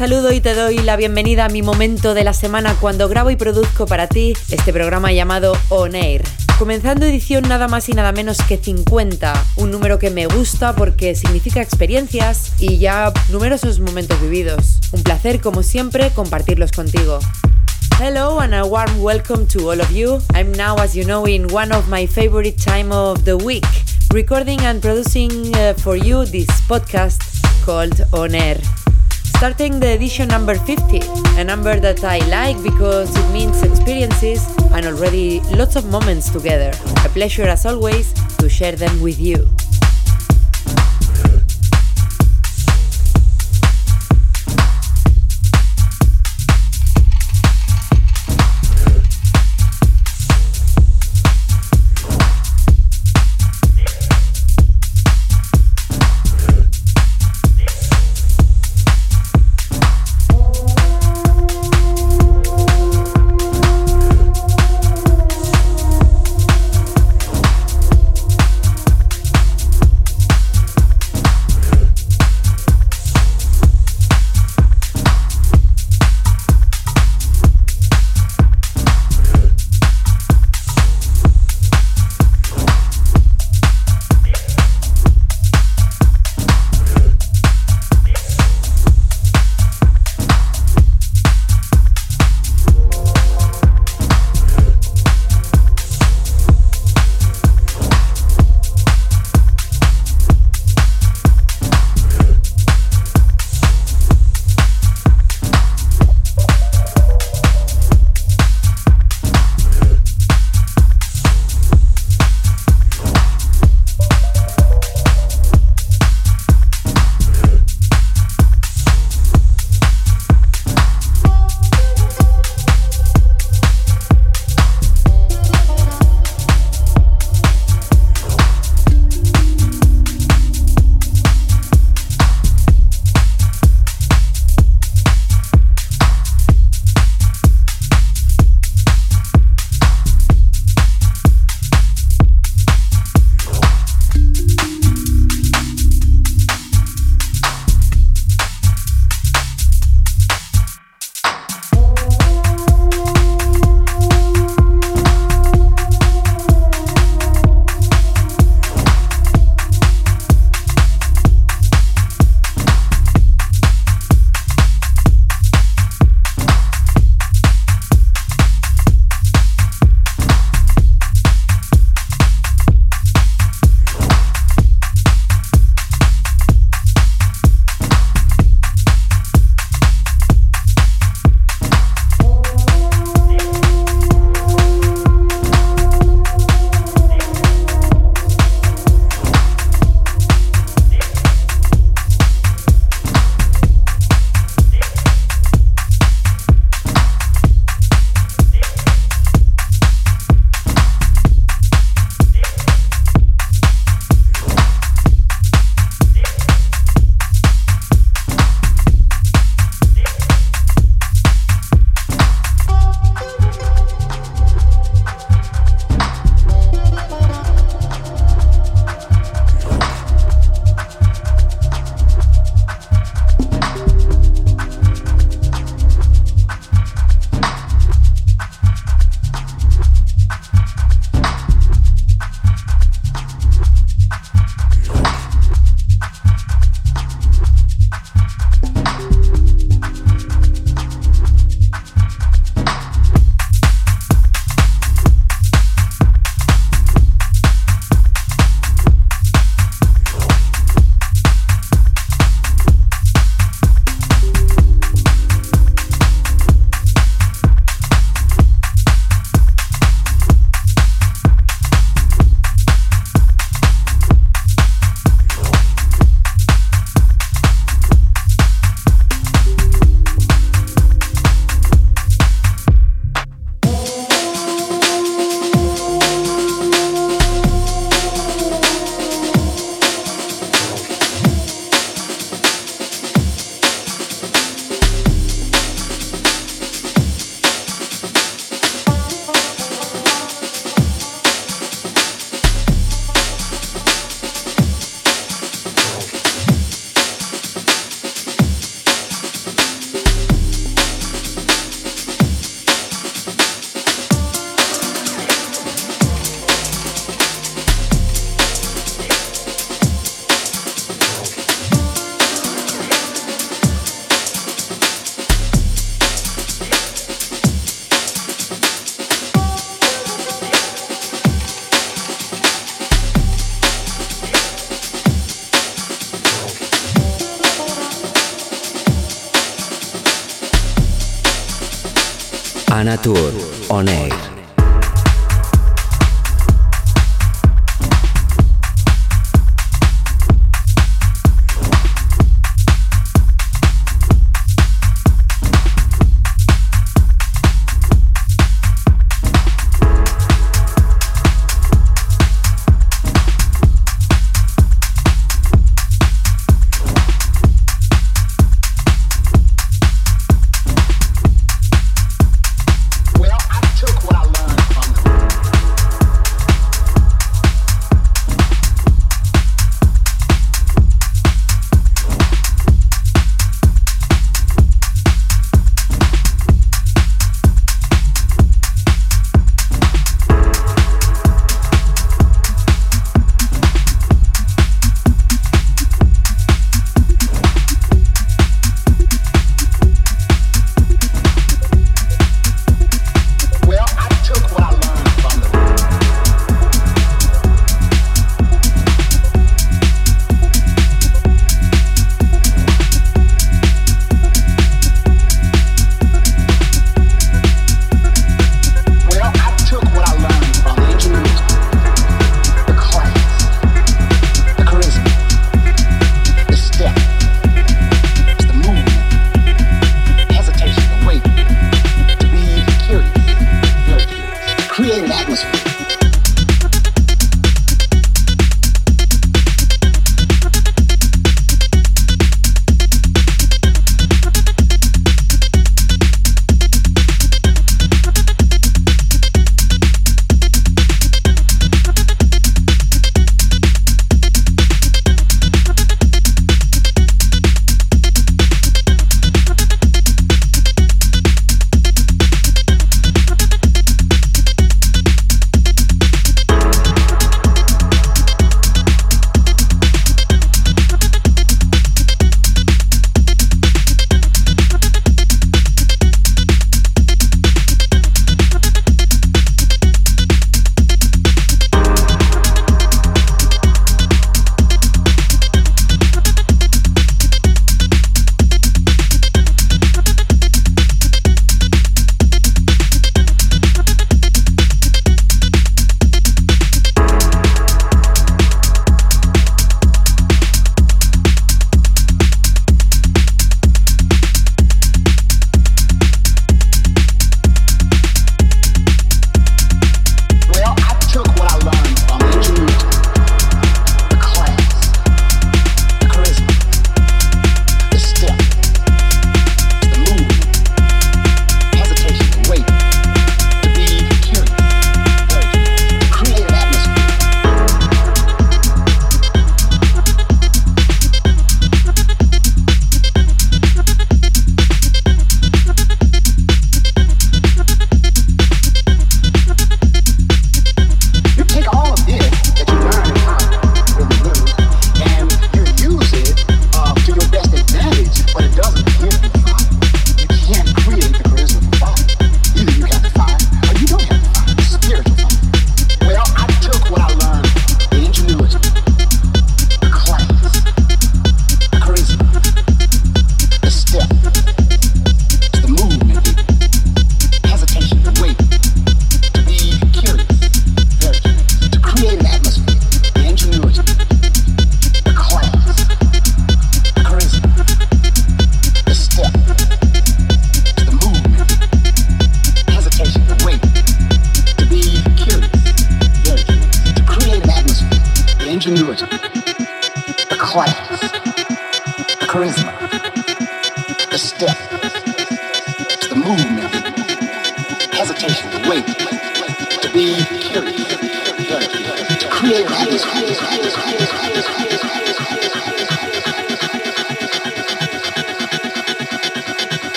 Saludo y te doy la bienvenida a mi momento de la semana cuando grabo y produzco para ti este programa llamado On Air. Comenzando edición nada más y nada menos que 50, un número que me gusta porque significa experiencias y ya numerosos momentos vividos. Un placer, como siempre, compartirlos contigo. Hello and a warm welcome to all of you. I'm now, as you know, in one of my favorite time of the week, recording and producing uh, for you this podcast called On Air starting the edition number 50, a number that I like because it means experiences and already lots of moments together. A pleasure as always to share them with you. Natur.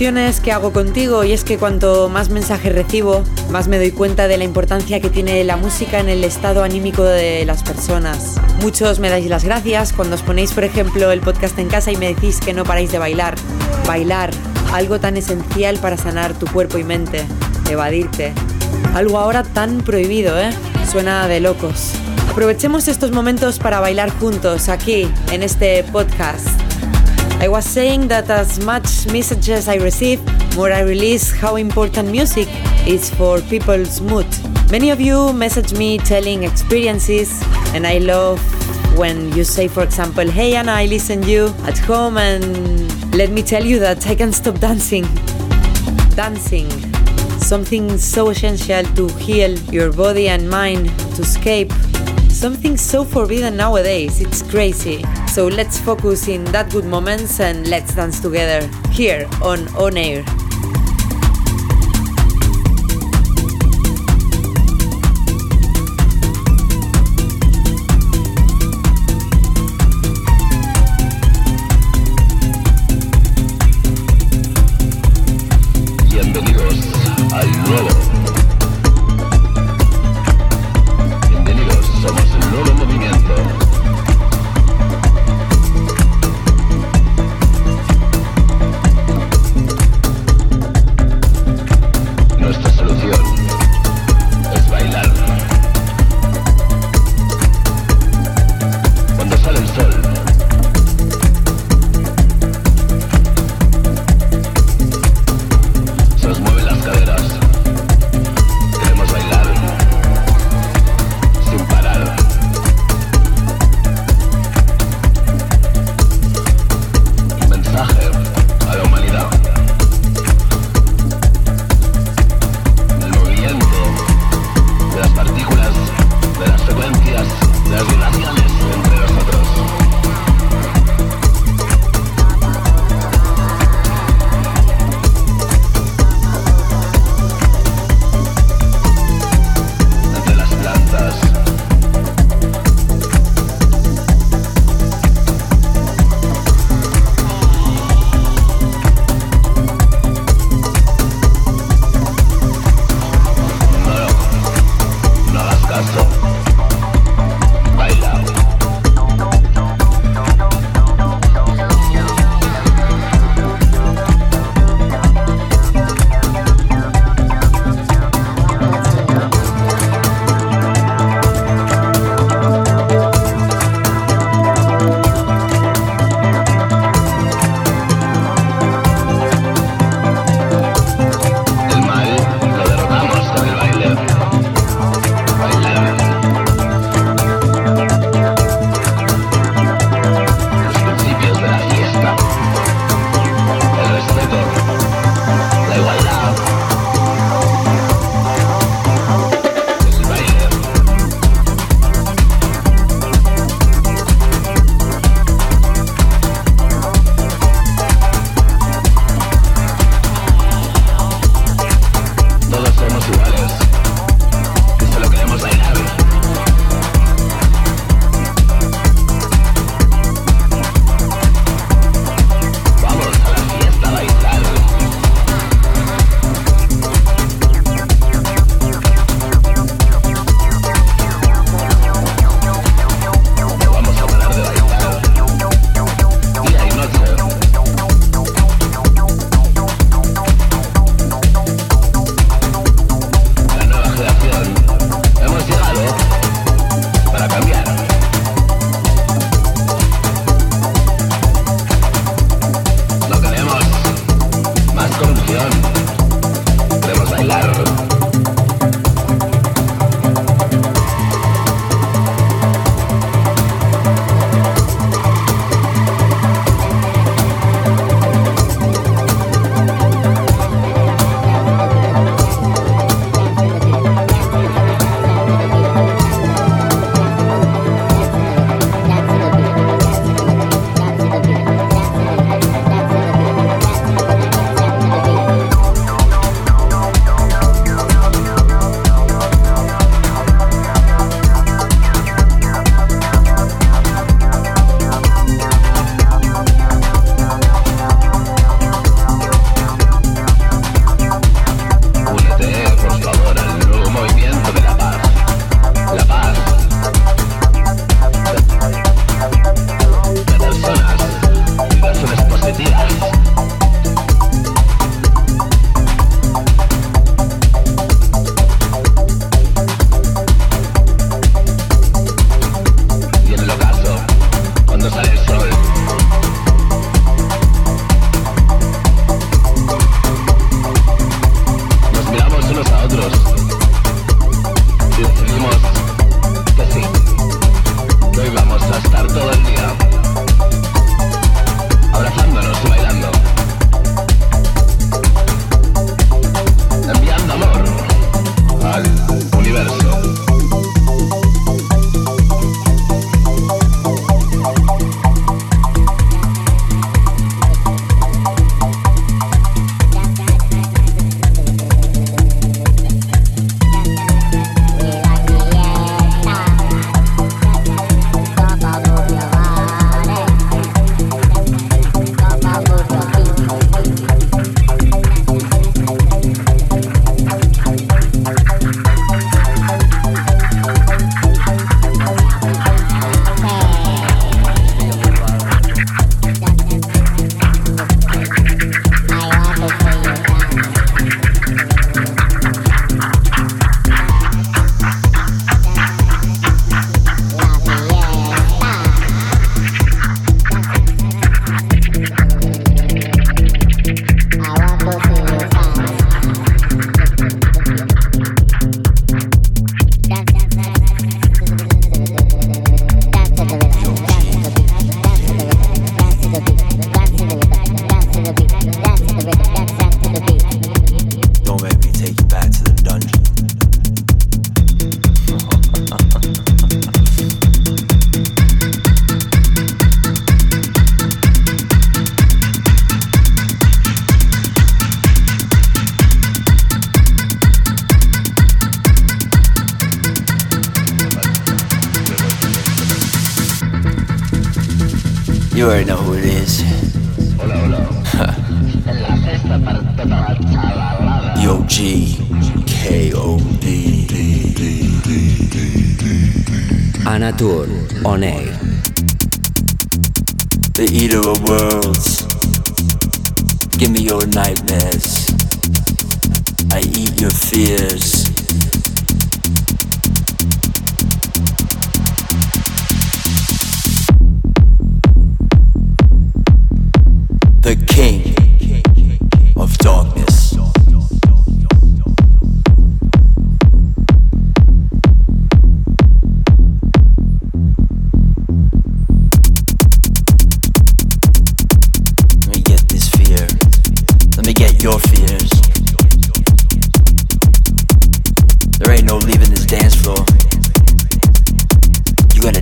Reflexiones que hago contigo y es que cuanto más mensajes recibo, más me doy cuenta de la importancia que tiene la música en el estado anímico de las personas. Muchos me dais las gracias cuando os ponéis, por ejemplo, el podcast en casa y me decís que no paráis de bailar. Bailar, algo tan esencial para sanar tu cuerpo y mente, evadirte. Algo ahora tan prohibido, ¿eh? Suena de locos. Aprovechemos estos momentos para bailar juntos aquí en este podcast. I was saying that as much messages I receive, more I release how important music is for people's mood. Many of you message me telling experiences, and I love when you say, for example, Hey Anna, I listen you at home, and let me tell you that I can stop dancing. Dancing, something so essential to heal your body and mind, to escape something so forbidden nowadays. It's crazy. So let's focus in that good moments and let's dance together here on On Air. sure, know.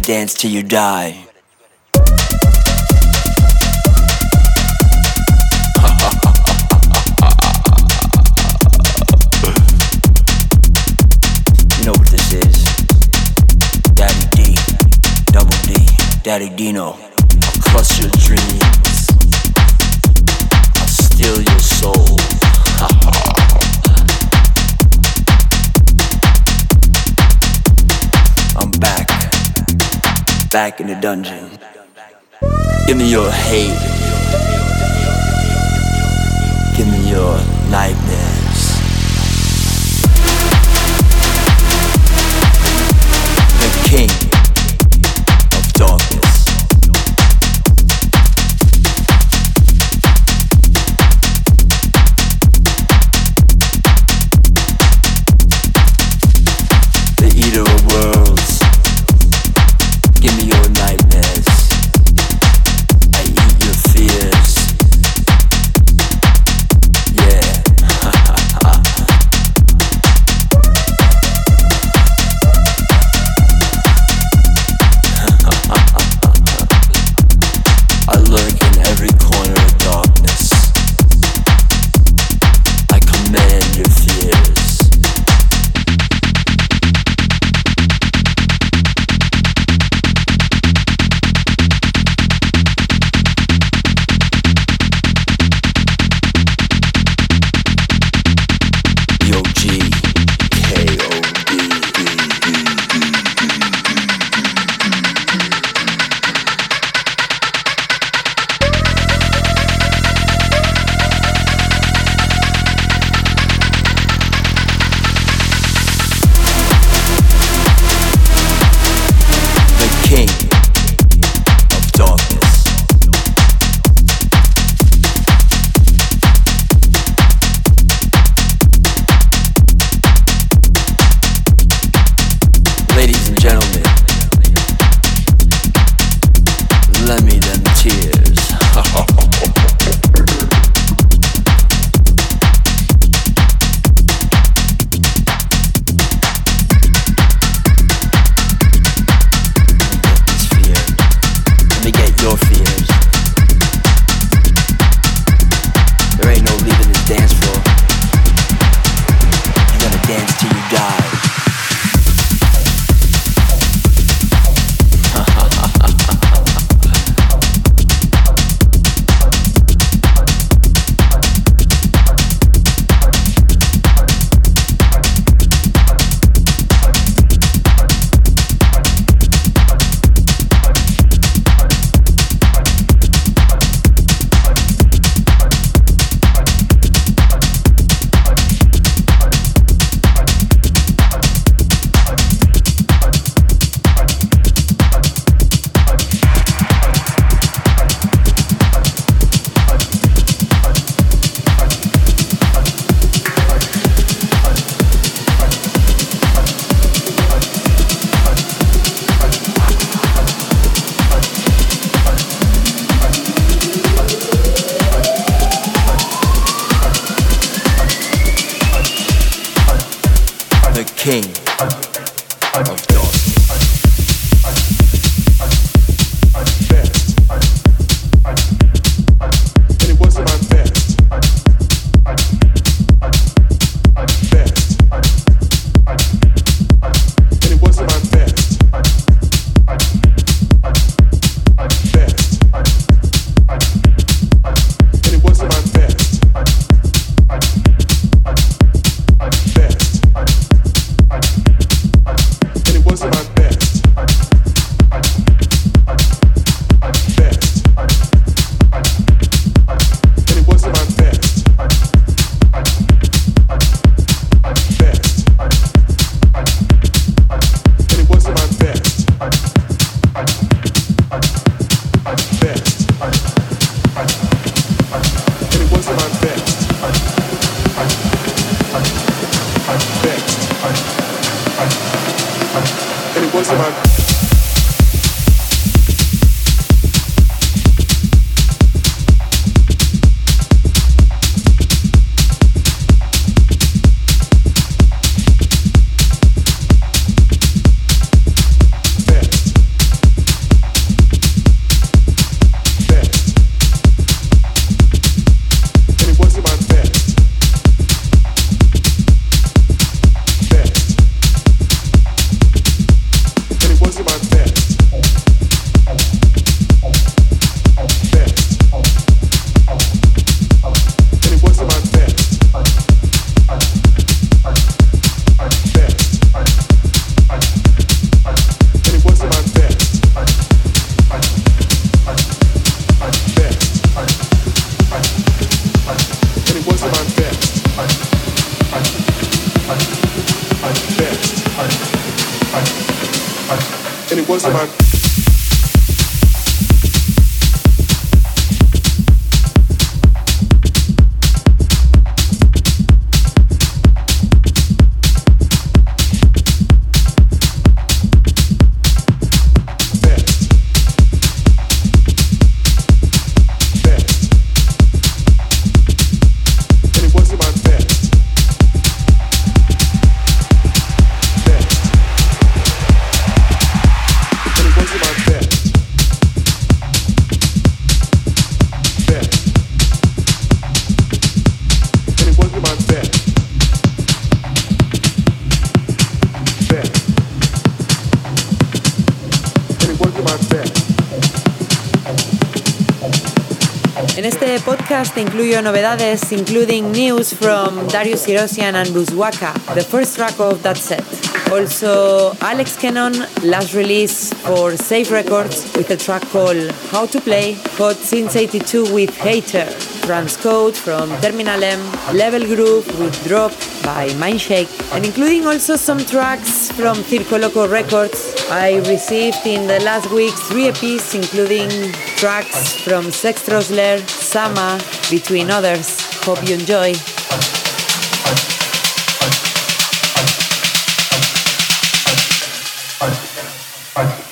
dance till you die. you know what this is. Daddy D, Double D, Daddy Dino. I'll crush your dreams. I'll steal your soul. back in the dungeon. Give me your hate. Give me your nightmare. it was. Incluyo novedades, including news from Darius Syrossian and Buzwaka, the first track of that set. Also, Alex Kennon, last release for Safe Records with a track called How to Play, Hot Since 82 with Hater, Transcode from Terminal M, Level Group with Drop by Mindshake, and including also some tracks from Circo Loco Records. I received in the last week three EPs, including tracks from Seth Troxler, Sama, between others. Hope you enjoy. Best.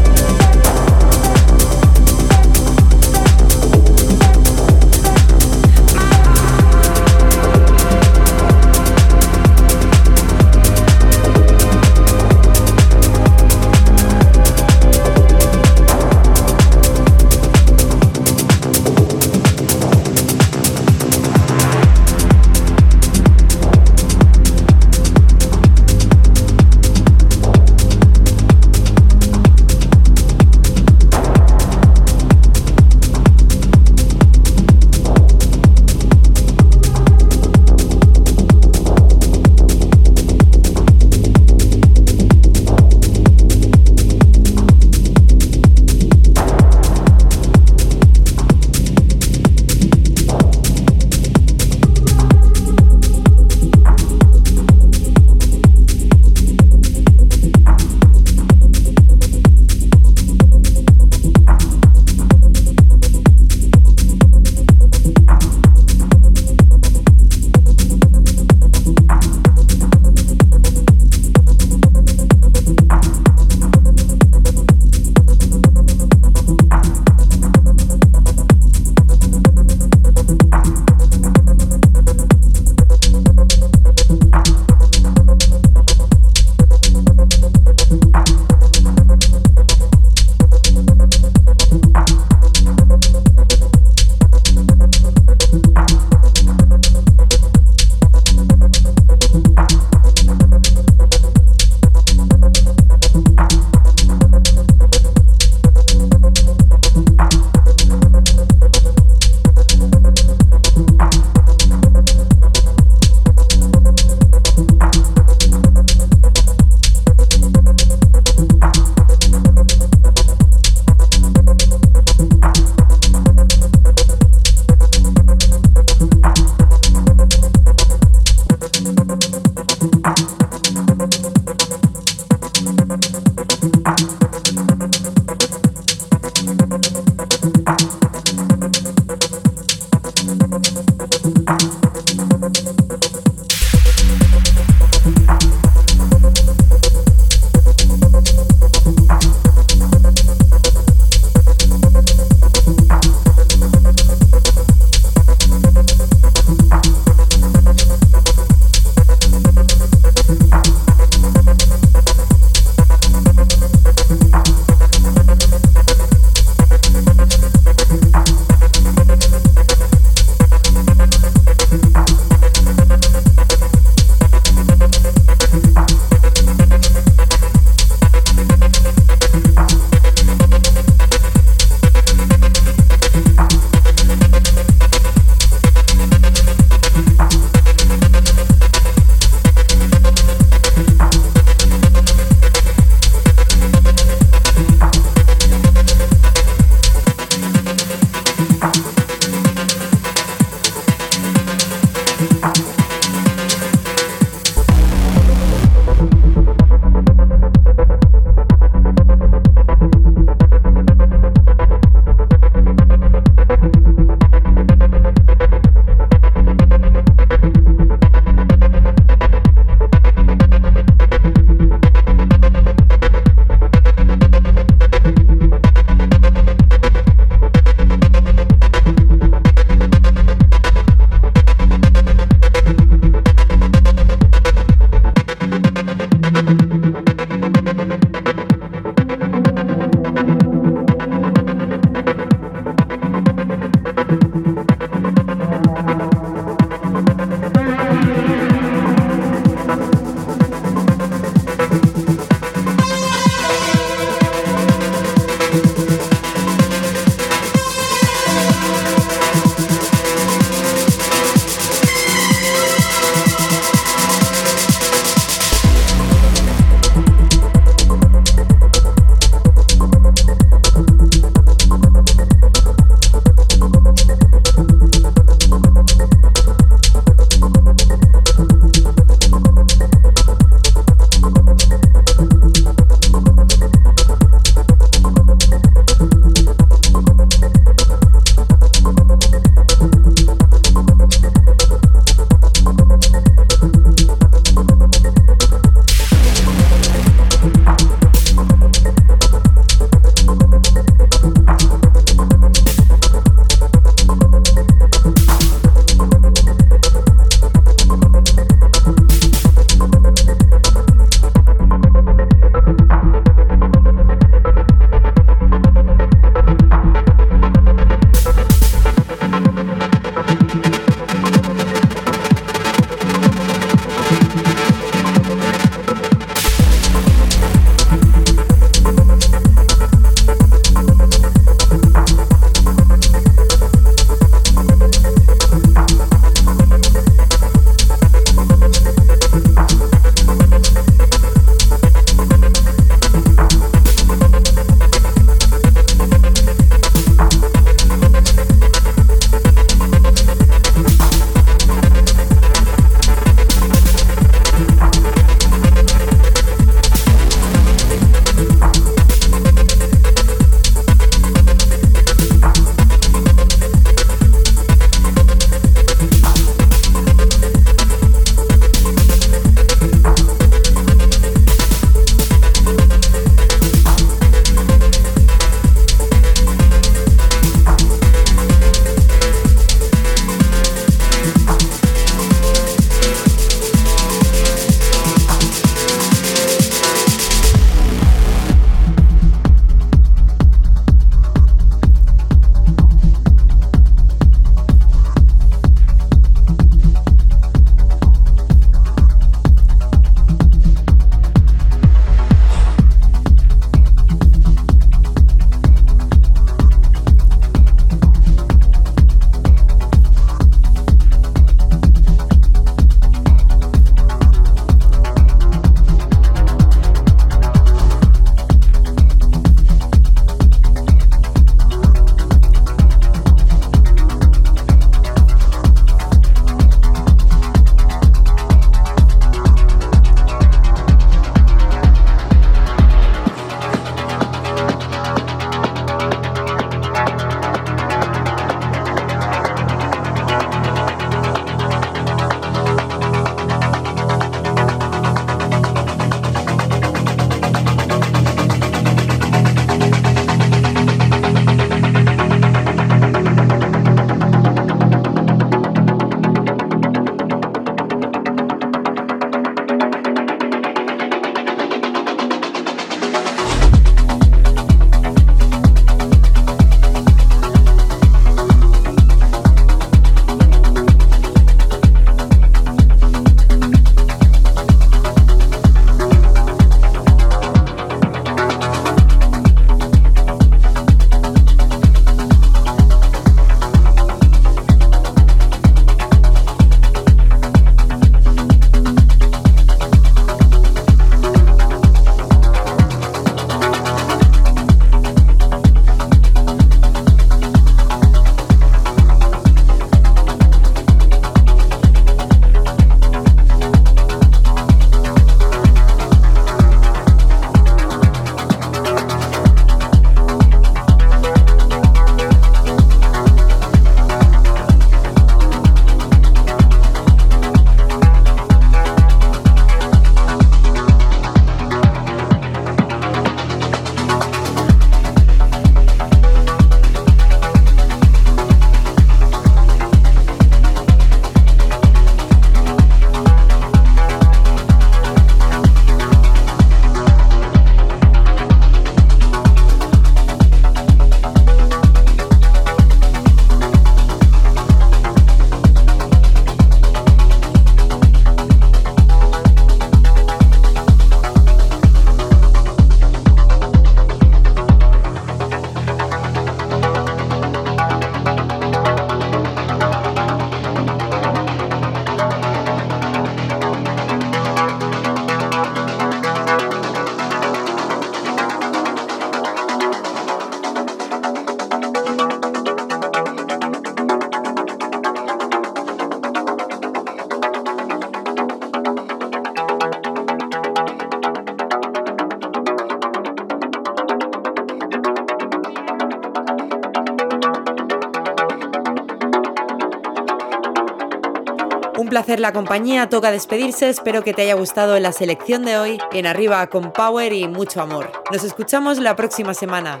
Placer la compañía, toca despedirse, espero que te haya gustado la selección de hoy, en arriba con power y mucho amor. Nos escuchamos la próxima semana.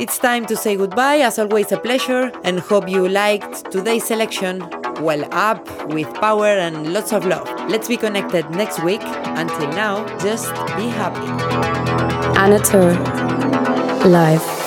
It's time to say goodbye, as always a pleasure, and hope you liked today's selection. Well up, with power and lots of love. Let's be connected next week. Until now, just be happy. Anna Tour. Live.